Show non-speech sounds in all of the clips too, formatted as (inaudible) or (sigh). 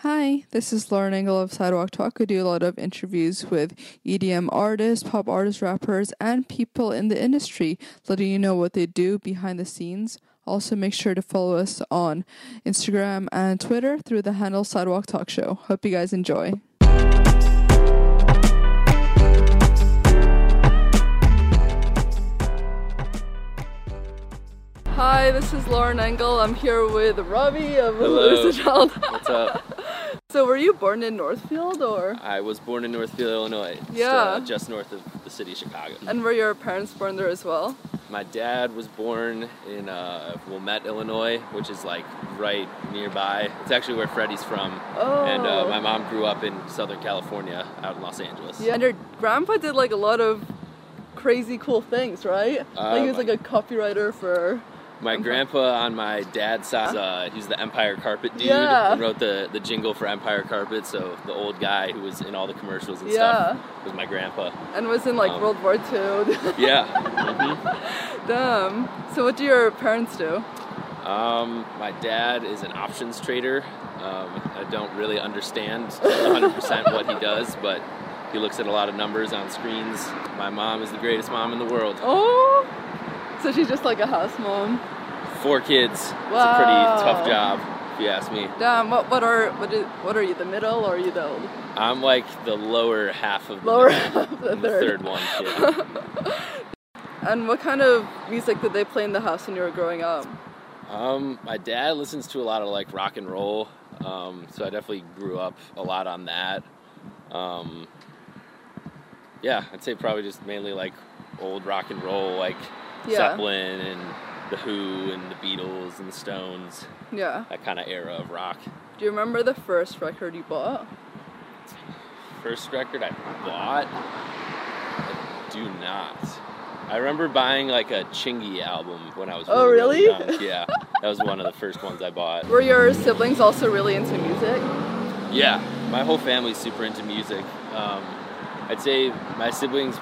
Hi, this is Lauren Engel of Sidewalk Talk. I do a lot of interviews with EDM artists, pop artists, rappers, and people in the industry, letting you know what they do behind the scenes. Also, make sure to follow us on Instagram and Twitter through the handle Sidewalk Talk Show. Hope you guys enjoy. Hi, this is Lauren Engel. I'm here with Robbie of Hello. Lose a Child. What's up? (laughs) so, were you born in Northfield or? I was born in Northfield, Illinois. just, Yeah. uh, just north of the city of Chicago. And were your parents born there as well? My dad was born in uh, Wilmette, Illinois, which is like right nearby. It's actually where Freddie's from. Oh. And uh, my mom grew up in Southern California, out in Los Angeles. Yeah. And your grandpa did like a lot of crazy cool things, right? like he was Uh, like a copywriter for. My grandpa on my dad's side, uh, he's the Empire Carpet dude. Yeah. and wrote the, the jingle for Empire Carpet. So the old guy who was in all the commercials and Yeah. stuff was my grandpa. And was in like Um, World War II. (laughs) Yeah. hmm (laughs) Damn. So what do your parents do? Um, my dad is an options trader. Um, I don't really understand (laughs) 100% what he does, but he looks at a lot of numbers on screens. My mom is the greatest mom in the world. Oh. So she's just like a house mom. Four kids. Wow. It's a pretty tough job, if you ask me. Damn. What what are what is, what are you? The middle or are you the old? I'm like the lower half of the Lower middle. half, the I'm the third. third one. (laughs) And what kind of music did they play in the house when you were growing up? Um, my dad listens to a lot of like rock and roll, um, so I definitely grew up a lot on that. Um, yeah, I'd say probably just mainly like old rock and roll, like Yeah. Zeppelin and the Who and the Beatles and the Stones, Yeah. that kind of era of rock. Do you remember the first record you bought? First record I bought, I do not. I remember buying like a Chingy album when I was Oh, really, really? young. (laughs) Yeah, that was one of the first ones I bought. Were your siblings also really into music? Yeah, my whole family's super into music. Um, I'd say my siblings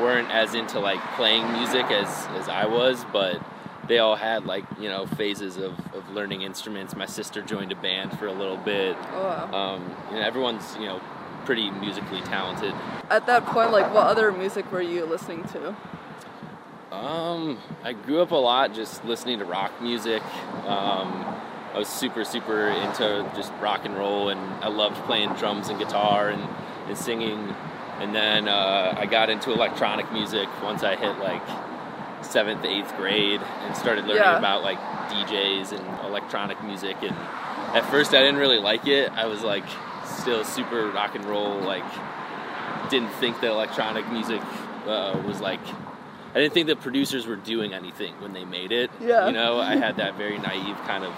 weren't as into like playing music as, as I was, but they all had like, you know, phases of, of learning instruments. My sister joined a band for a little bit. Oh, wow. Um, you know, everyone's, you know, pretty musically talented. At that point, like, what other music were you listening to? Um, I grew up a lot just listening to rock music. Um, I was super, super into just rock and roll, and I loved playing drums and guitar and, and singing. And then uh, I got into electronic music once I hit like seventh, eighth grade and started learning Yeah. about like DJs and electronic music. And at first, I didn't really like it. I was like still super rock and roll, like didn't think that electronic music uh, was like I didn't think the producers were doing anything when they made it. Yeah. You know, I (laughs) had that very naive kind of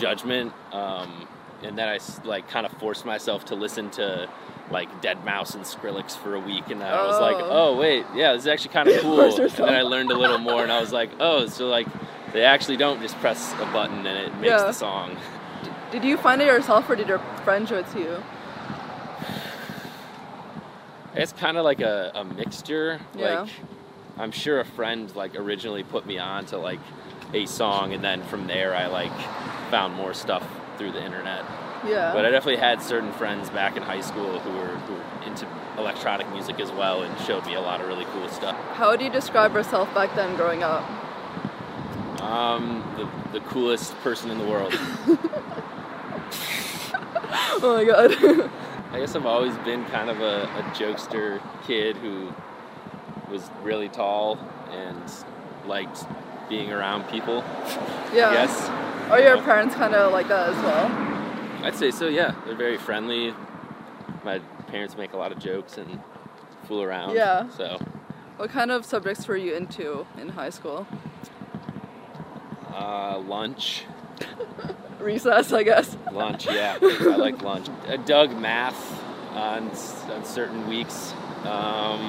judgment, um, and then I like kind of forced myself to listen to like deadmau5 and Skrillex for a week, and I was like, Oh. oh wait, yeah, this is actually kind (laughs) of cool. And then I learned a little more, and I was like, oh, so like they actually don't just press a button and it makes Yeah. the song. Did you find it yourself or did your friend show it to you? It's kind of like a, a mixture. Yeah. Like, I'm sure a friend like originally put me on to like a song, and then from there I like found more stuff through the internet. Yeah. But I definitely had certain friends back in high school who were who were into electronic music as well, and showed me a lot of really cool stuff. How would you describe yourself back then growing up? Um, the the coolest person in the world. (laughs) Oh my god. I guess I've always been kind of a, a jokester kid who was really tall and liked being around people. yeah. Yes. Are your parents kind of like that as well? I'd say so, yeah. They're very friendly. My parents make a lot of jokes and fool around. Yeah. So, What kind of subjects were you into in high school? uh, lunch. (laughs) Recess, I guess. Lunch, yeah. (laughs) I like lunch. I dug math on, on certain weeks. Um,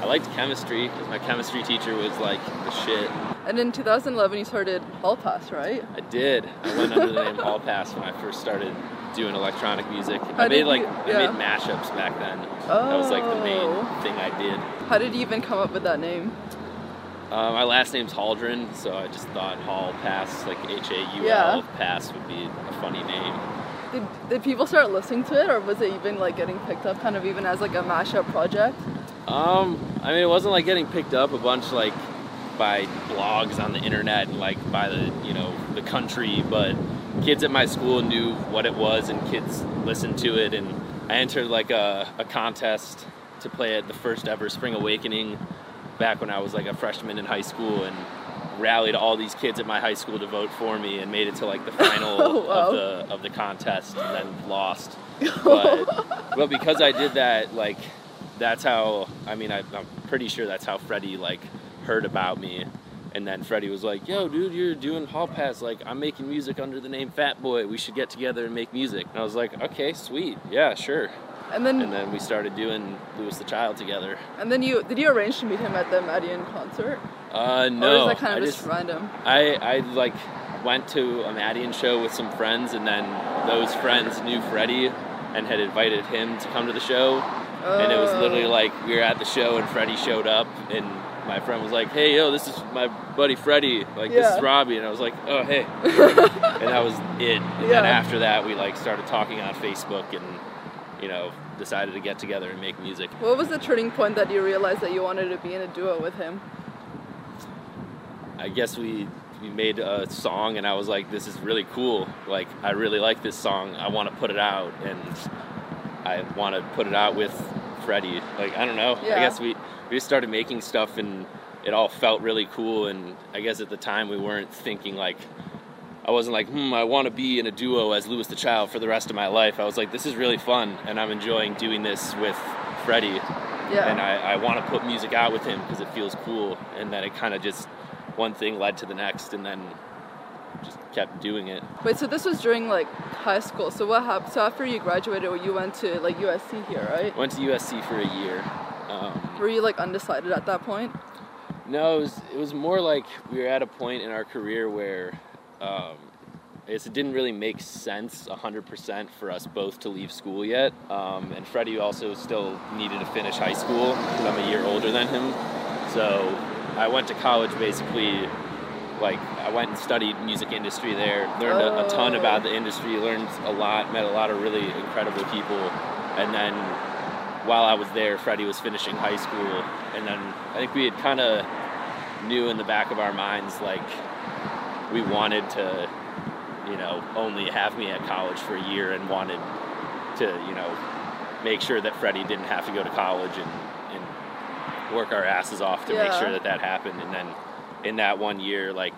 I liked chemistry because my chemistry teacher was like the shit. And in 2011, you started Hall Pass, right? I did. I went under the name Hall Pass when I first started doing electronic music. How I made like you- I made mashups back then. Oh. That was like the main Oh. thing I did. How did you even come up with that name? Uh, my last name's Hauldren, so I just thought Hall Pass, like H A U Yeah. Pass, would be a funny name. Did, did people start listening to it, or was it even like getting picked up, kind of even as like a mashup project? Um, I mean, it wasn't like getting picked up a bunch like by blogs on the internet and like by the you know the country, but kids at my school knew what it was, and kids listened to it, and I entered like a, a contest to play at the first ever Spring Awakening back when I was like a freshman in high school, and rallied all these kids at my high school to vote for me and made it to like the final (laughs) Oh, wow. of the of the contest and then lost. (laughs) But but because I did that, like that's how I mean I, I'm pretty sure that's how Freddie like heard about me. And then Freddie was like, "Yo, dude, you're doing Hall Pass. Like, I'm making music under the name Fat Boy. We should get together and make music." And I was like, "Okay, sweet, yeah, sure." And then And then we started doing Louis the Child together. and then you did you arrange to meet him at the Madeon concert, Uh, or no, was that kind of I just, random? I, I like went to a Madeon show with some friends, and then those friends knew Freddie and had invited him to come to the show. And it was literally Oh. like we were at the show, and Freddie showed up, and my friend was like, "Hey, yo, this is my buddy Freddie. Like, this is Robbie." And I was like, "Oh, hey," (laughs) and that was it. And then after that, we like started talking on Facebook, and you know, decided to get together and make music. What was the turning point that you realized that you wanted to be in a duo with him? I guess we we made a song and I was like, this is really cool. Like I really like this song. I want to put it out and I want to put it out with Freddie. Like I don't know. Yeah. I guess we we just started making stuff and it all felt really cool. And I guess at the time we weren't thinking like. I wasn't like, hmm, I want to be in a duo as Louis the Child for the rest of my life. I was like, this is really fun, and I'm enjoying doing this with Freddie Yeah. and I, I want to put music out with him because it feels cool. And then it kind of just one thing led to the next, and then just kept doing it. Wait, so this was during like high school. So what happened? So after you graduated, you went to like USC here, right? Went to USC for a year. Um, Were you like undecided at that point? no, it was it was more like we were at a point in our career where. Um, I guess it didn't really make sense 100% for us both to leave school yet. Um, and Freddie also still needed to finish high school because I'm a year older than him. So I went to college basically like I went and studied music industry there, learned a, a ton about the industry, learned a lot, met a lot of really incredible people, and then while I was there, Freddie was finishing high school, and then I think we had kind of knew in the back of our minds like we wanted to, you know, only have me at college for a year, and wanted to, you know, make sure that Freddie didn't have to go to college and, and work our asses off to make sure that that happened, and then in that one year, like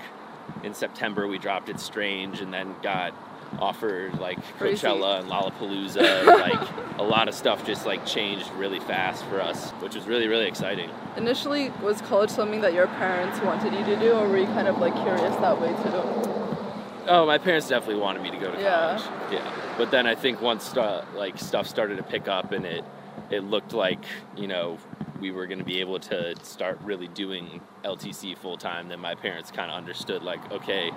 in September, we dropped it strange, and then got offered like Crazy. Coachella and Lollapalooza. (laughs) like a lot of stuff just like changed really fast for us, which was really really exciting. Initially, was college something that your parents wanted you to do, or were you kind of like curious that way too? Oh, my parents definitely wanted me to go to college. Yeah. yeah. But then I think once stu- like stuff started to pick up and it it looked like you know we were going to be able to start really doing LTC full time, then my parents kind of understood like, okay,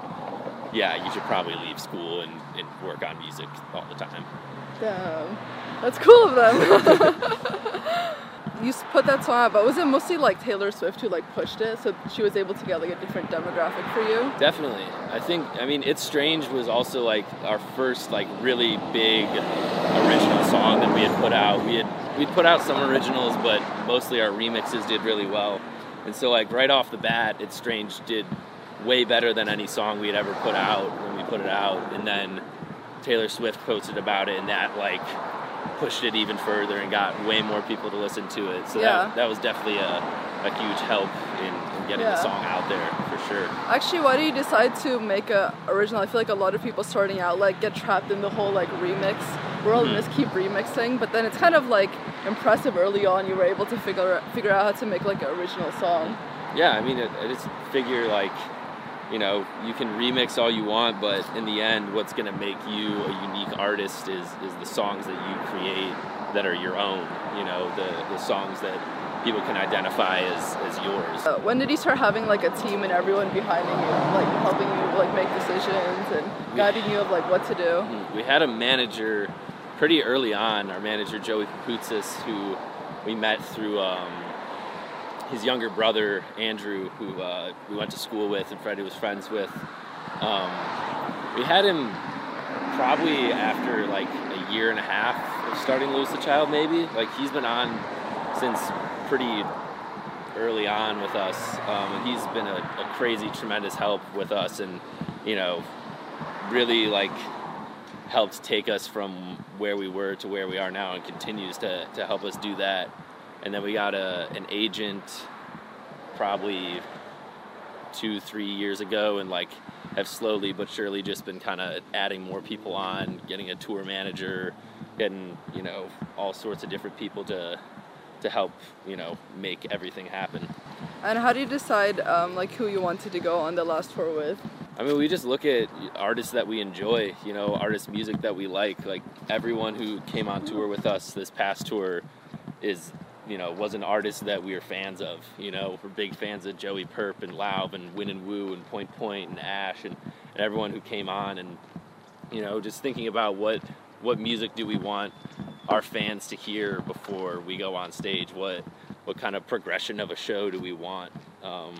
yeah, you should probably leave school and, and work on music all the time. Damn, that's cool of them. you put that song out, but was it mostly like Taylor Swift who like pushed it, so she was able to get like a different demographic for you? Definitely. I think I mean It's Strange was also like our first like really big original song that we had put out. We had we'd put out some originals, but mostly our remixes did really well. And so like right off the bat, It's Strange did way better than any song we had ever put out when we put it out. And then Taylor Swift posted about it and that like pushed it even further and got way more people to listen to it. So Yeah. that that was definitely a, a huge help in, in getting Yeah. the song out there for sure. Actually, why do you decide to make a original? I feel like a lot of people starting out like get trapped in the whole like remix world and Mhm. just keep remixing. But then it's kind of like impressive early on. You were able to figure figure out how to make like an original song. Yeah, I mean, I just figure like, you know, you can remix all you want, but in the end, what's going to make you a unique artist is is the songs that you create that are your own. You know, the the songs that people can identify as as yours. Uh, when did you start having like a team and everyone behind you, like helping you like make decisions and guiding you of like what to do? Mhm. We had a manager pretty early on. Our manager Joey Kaputzis, who we met through um, his younger brother Andrew, who uh, we went to school with and Freddie was friends with. Um, we had him probably after like a year and a half of starting Louis the Child, maybe. Like he's been on since pretty early on with us, um, he's been a, a crazy, tremendous help with us, and you know, really like helped take us from where we were to where we are now, and continues to to help us do that. And then we got a an agent, probably two, three years ago, and like have slowly but surely just been kind of adding more people on, getting a tour manager, getting you know all sorts of different people to to help you know make everything happen. And how do you decide um, like who you wanted to go on the last tour with? I mean, we just look at artists that we enjoy, you know, artists' music that we like. Like everyone who came on tour with us this past tour is you know, was an artist that we are fans of. You know, we're big fans of Joey Purp and Lauv and Win and Woo and Point Point and Ash and, and everyone who came on and you know, just thinking about what what music do we want our fans to hear before we go on stage? What what kind of progression of a show do we want? Um,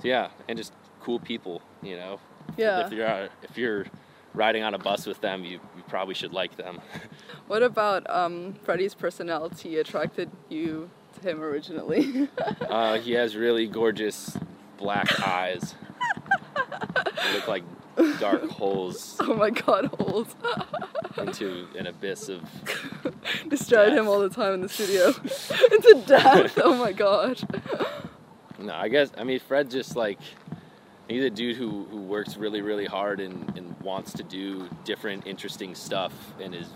so yeah, and just cool people, you know. Yeah. If you're if you're riding on a bus with them, you, you probably should like them. (laughs) what about um, Freddie's personality attracted you to him originally? (laughs) uh, he has really gorgeous black eyes. they look like dark (laughs) holes. Oh my god, holes. into an abyss of. Distracted him all the time in the studio. into death. Oh my god. No, I guess I mean Fred just like he's a dude who, who works really really hard and, and wants to do different interesting stuff and is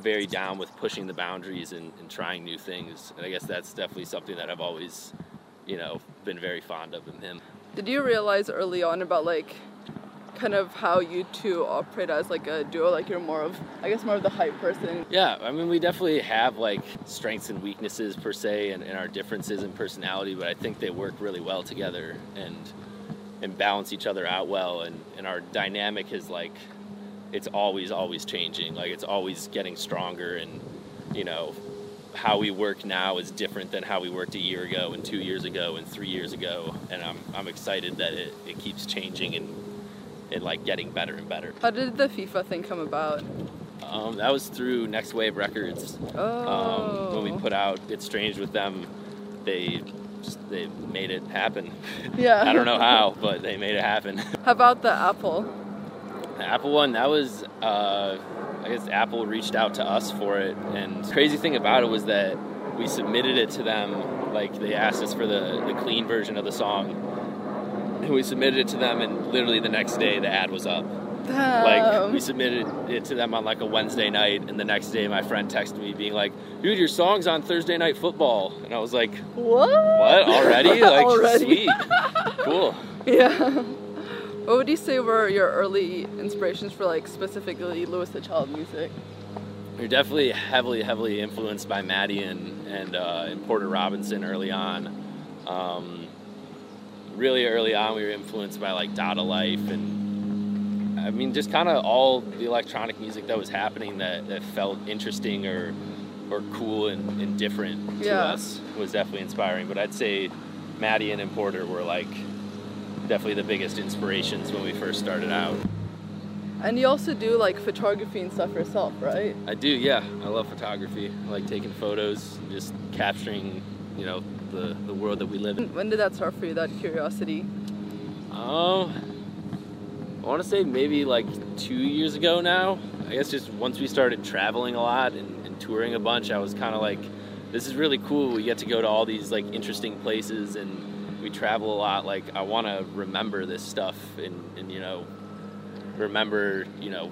very down with pushing the boundaries and, and trying new things. And i guess that's definitely something that i've always you know been very fond of in him. Did you realize early on about like kind of how you two operate as like a duo? Like you're more of i guess more of the hype person. Yeah i mean we definitely have like strengths and weaknesses per se and, and our differences in personality but i think they work really well together. And and balance each other out well and, and our dynamic is like it's always always changing. Like it's always getting stronger and you know how we work now is different than how we worked a year ago and two years ago and three years ago and i'm, I'm excited that it, it keeps changing and and like getting better and better. How did the fifa thing come about? Um, that was through next wave records. Oh. Um, when we put out it's strange with them they just they made it happen. (laughs) Yeah. I don't know how, but they made it happen. (laughs) How about the Apple? The Apple one, that was uh, I guess Apple reached out to us for it, and crazy thing about it was that we submitted it to them. Like they asked us for the the clean version of the song, and we submitted it to them, and literally the next day the ad was up. Like we submitted it to them on like a Wednesday night, and the next day my friend texted me being like, "Dude, your song's on Thursday Night Football," and I was like, "What? What already? (laughs) Like, already? sweet, cool." Yeah. What would you say were your early inspirations for like specifically Louis the Child music? You're definitely heavily, heavily influenced by Maddie and and, uh, and Porter Robinson early on. Um, really early on, we were influenced by like Dada Life and I mean, just kind of all the electronic music that was happening that, that felt interesting or or cool and, and different yeah. to us was definitely inspiring. But I'd say Maddie and Porter were like definitely the biggest inspirations when we first started out. And you also do like photography and stuff yourself, right? I do, yeah. I love photography. I like taking photos, just capturing, you know, the, the world that we live in. When did that start for you, that curiosity? Um, I want to say maybe like two years ago now. I guess just once we started traveling a lot and, and touring a bunch, I was kind of like, this is really cool. We get to go to all these like interesting places and we travel a lot. Like, I want to remember this stuff and, and, you know, remember, you know,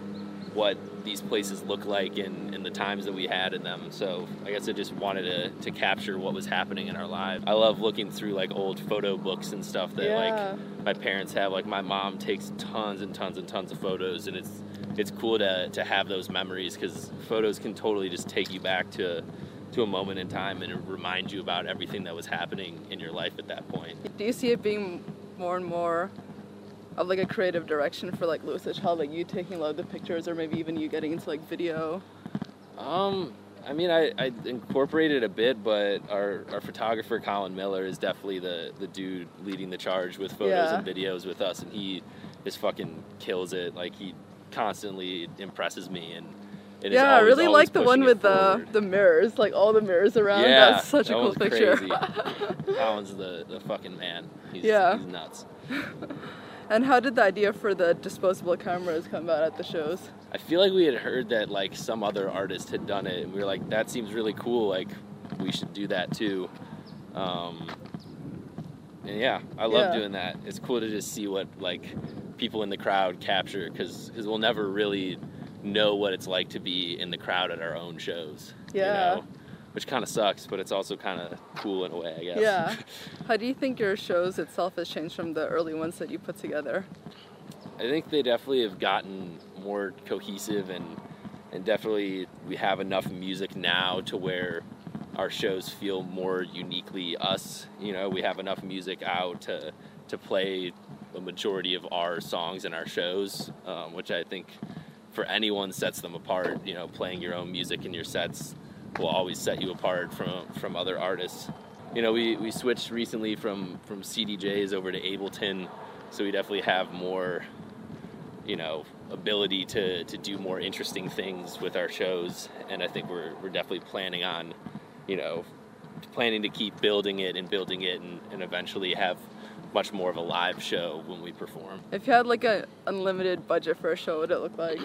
what these places look like and, and the times that we had in them. So I guess I just wanted to, to capture what was happening in our lives. I love looking through like old photo books and stuff that yeah. like my parents have. Like my mom takes tons and tons and tons of photos, and it's it's cool to, to have those memories because photos can totally just take you back to to a moment in time and remind you about everything that was happening in your life at that point. Do you see it being more and more of like a creative direction for like Louis Child, like you taking a lot of the pictures, or maybe even you getting into like video? Um, I mean, I, I incorporated a bit, but our, our photographer Colin Miller is definitely the the dude leading the charge with photos yeah. and videos with us, and he just fucking kills it. Like he constantly impresses me and. it is yeah, I always, really like the one with the forward. the mirrors, like all the mirrors around. Yeah, That's such a that cool was picture. crazy. (laughs) one's the, the fucking man. He's, Yeah. he's nuts. (laughs) and how did the idea for the disposable cameras come about at the shows? I feel like we had heard that like some other artist had done it, and we were like, that seems really cool. Like, we should do that too. Um, and yeah, I love Yeah. doing that. It's cool to just see what like people in the crowd capture because because we'll never really know what it's like to be in the crowd at our own shows. you Yeah. know? Which kind of sucks, but it's also kind of cool in a way, I guess. Yeah. (laughs) How do you think your shows itself has changed from the early ones that you put together? I think they definitely have gotten more cohesive and and definitely we have enough music now to where our shows feel more uniquely us. You know, we have enough music out to to play a majority of our songs in our shows, um, which I think for anyone sets them apart. You know, playing your own music in your sets will always set you apart from from other artists. You know, we, we switched recently from from CDJs over to Ableton, so we definitely have more you know ability to, to do more interesting things with our shows and i think we're, we're definitely planning on you know planning to keep building it and building it and, and eventually have much more of a live show when we perform If you had like an unlimited budget for a show, what would it look like?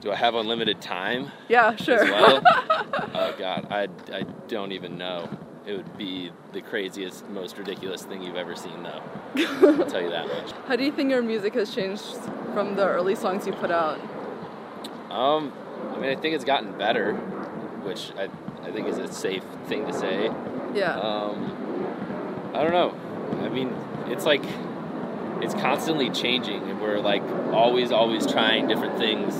Do i have unlimited time Yeah, sure. as well (laughs) oh god I, I don't even know it would be the craziest most ridiculous thing you've ever seen though i'll tell you that much (laughs) How do you think your music has changed from the early songs you put out? Um, I mean, I think it's gotten better, which I, I think is a safe thing to say. Yeah. Um, I don't know. I mean, it's like it's constantly changing, and we're like always, always trying different things.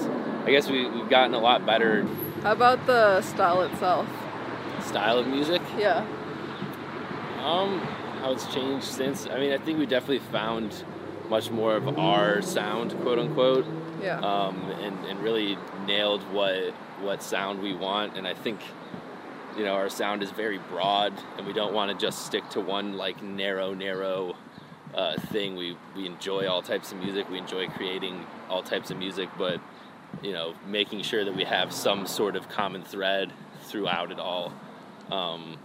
I guess we, we've gotten a lot better How about the style itself? style of music. Yeah. Um, how it's changed since. I mean, I think we definitely found much more of our sound, quote unquote. Yeah. um, and, and really nailed what what sound we want. And I think you know our sound is very broad, and we don't want to just stick to one like narrow, narrow uh, thing. We we enjoy all types of music. We enjoy creating all types of music, but you know, making sure that we have some sort of common thread throughout it all. Um,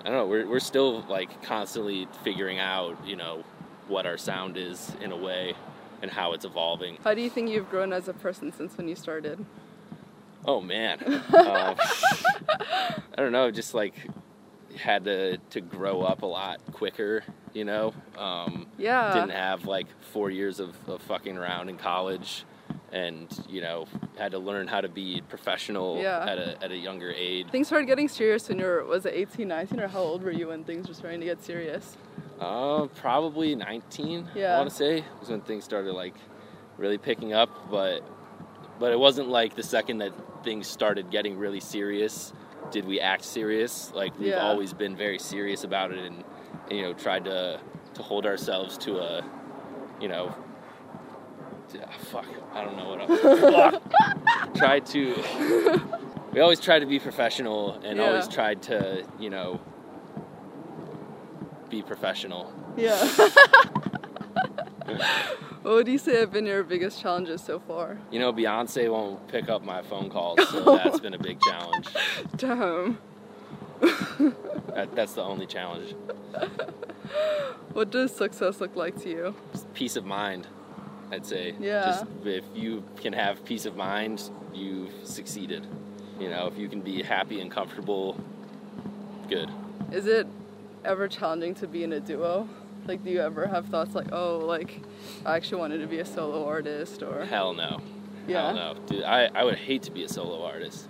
I don't know. We're we're still like constantly figuring out, you know, what our sound is in a way and how it's evolving. How do you think you've grown as a person since when you started? Oh man, (laughs) uh, I don't know. Just like had to to grow up a lot quicker, you know. Um, Yeah. didn't have like four years of, of fucking around in college, and you know had to learn how to be professional Yeah. at a at a younger age. Things started getting serious when you were, was it 18, 19, or how old were you when things were starting to get serious? Uh, probably 19. Yeah. I want to say was when things started like really picking up, but but it wasn't like the second that things started getting really serious did we act serious. Like we've Yeah. always been very serious about it, and, and you know tried to to hold ourselves to a you know. Ah, fuck, I don't know what I'm. (laughs) Tried to. We always try to be professional and Yeah. always tried to, you know, be professional. Yeah. (laughs) what would you say have been your biggest challenges so far? You know, Beyonce won't pick up my phone calls, so (laughs) that's been a big challenge. Damn. That, that's the only challenge. What does success look like to you? Peace of mind, I'd say. Yeah. Just if you can have peace of mind, you've succeeded. You know, if you can be happy and comfortable, good. Is it ever challenging to be in a duo? Like, do you ever have thoughts like, oh, like, I actually wanted to be a solo artist, or Hell no. Yeah. Hell no. Dude, I, I would hate to be a solo artist.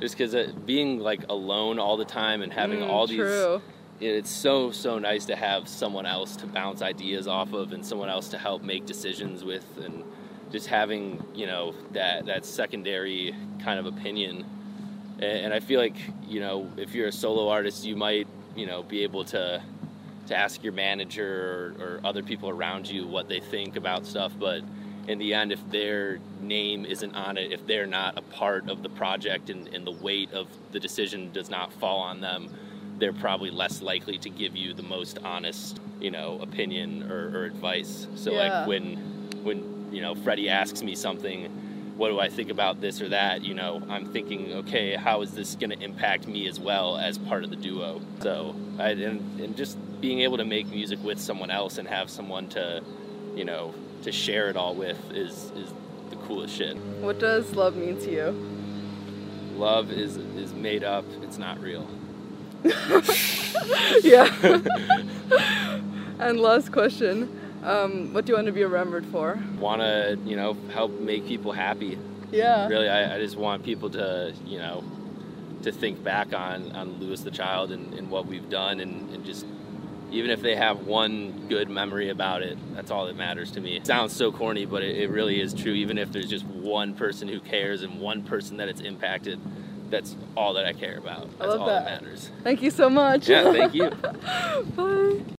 Just because being like alone all the time and having Mm, all these True. It's so so nice to have someone else to bounce ideas off of and someone else to help make decisions with. And just having you know that that secondary kind of opinion. And, and i feel like you know if you're a solo artist you might you know be able to to ask your manager or, or other people around you what they think about stuff. But in the end if their name isn't on it if they're not a part of the project and, and the weight of the decision does not fall on them they're probably less likely to give you the most honest you know opinion or, or advice so Yeah. like when when you know, Freddie asks me something, what do I think about this or that? You know, I'm thinking, okay, how is this going to impact me as well as part of the duo? So, I, and, and just being able to make music with someone else and have someone to, you know, to share it all with is, is the coolest shit. What does love mean to you? Love is is made up. It's not real. (laughs) yeah. (laughs) and last question. Um, what do you want to be remembered for? Want to, you know, help make people happy. Yeah. Really, I, I just want people to, you know, to think back on, on Louis the Child and, and what we've done and, and just even if they have one good memory about it, that's all that matters to me. It sounds so corny, but it, it, really is true. Even if there's just one person who cares and one person that it's impacted, that's all that I care about. That's all that. that matters. Thank you so much. Yeah, thank you. (laughs) Bye.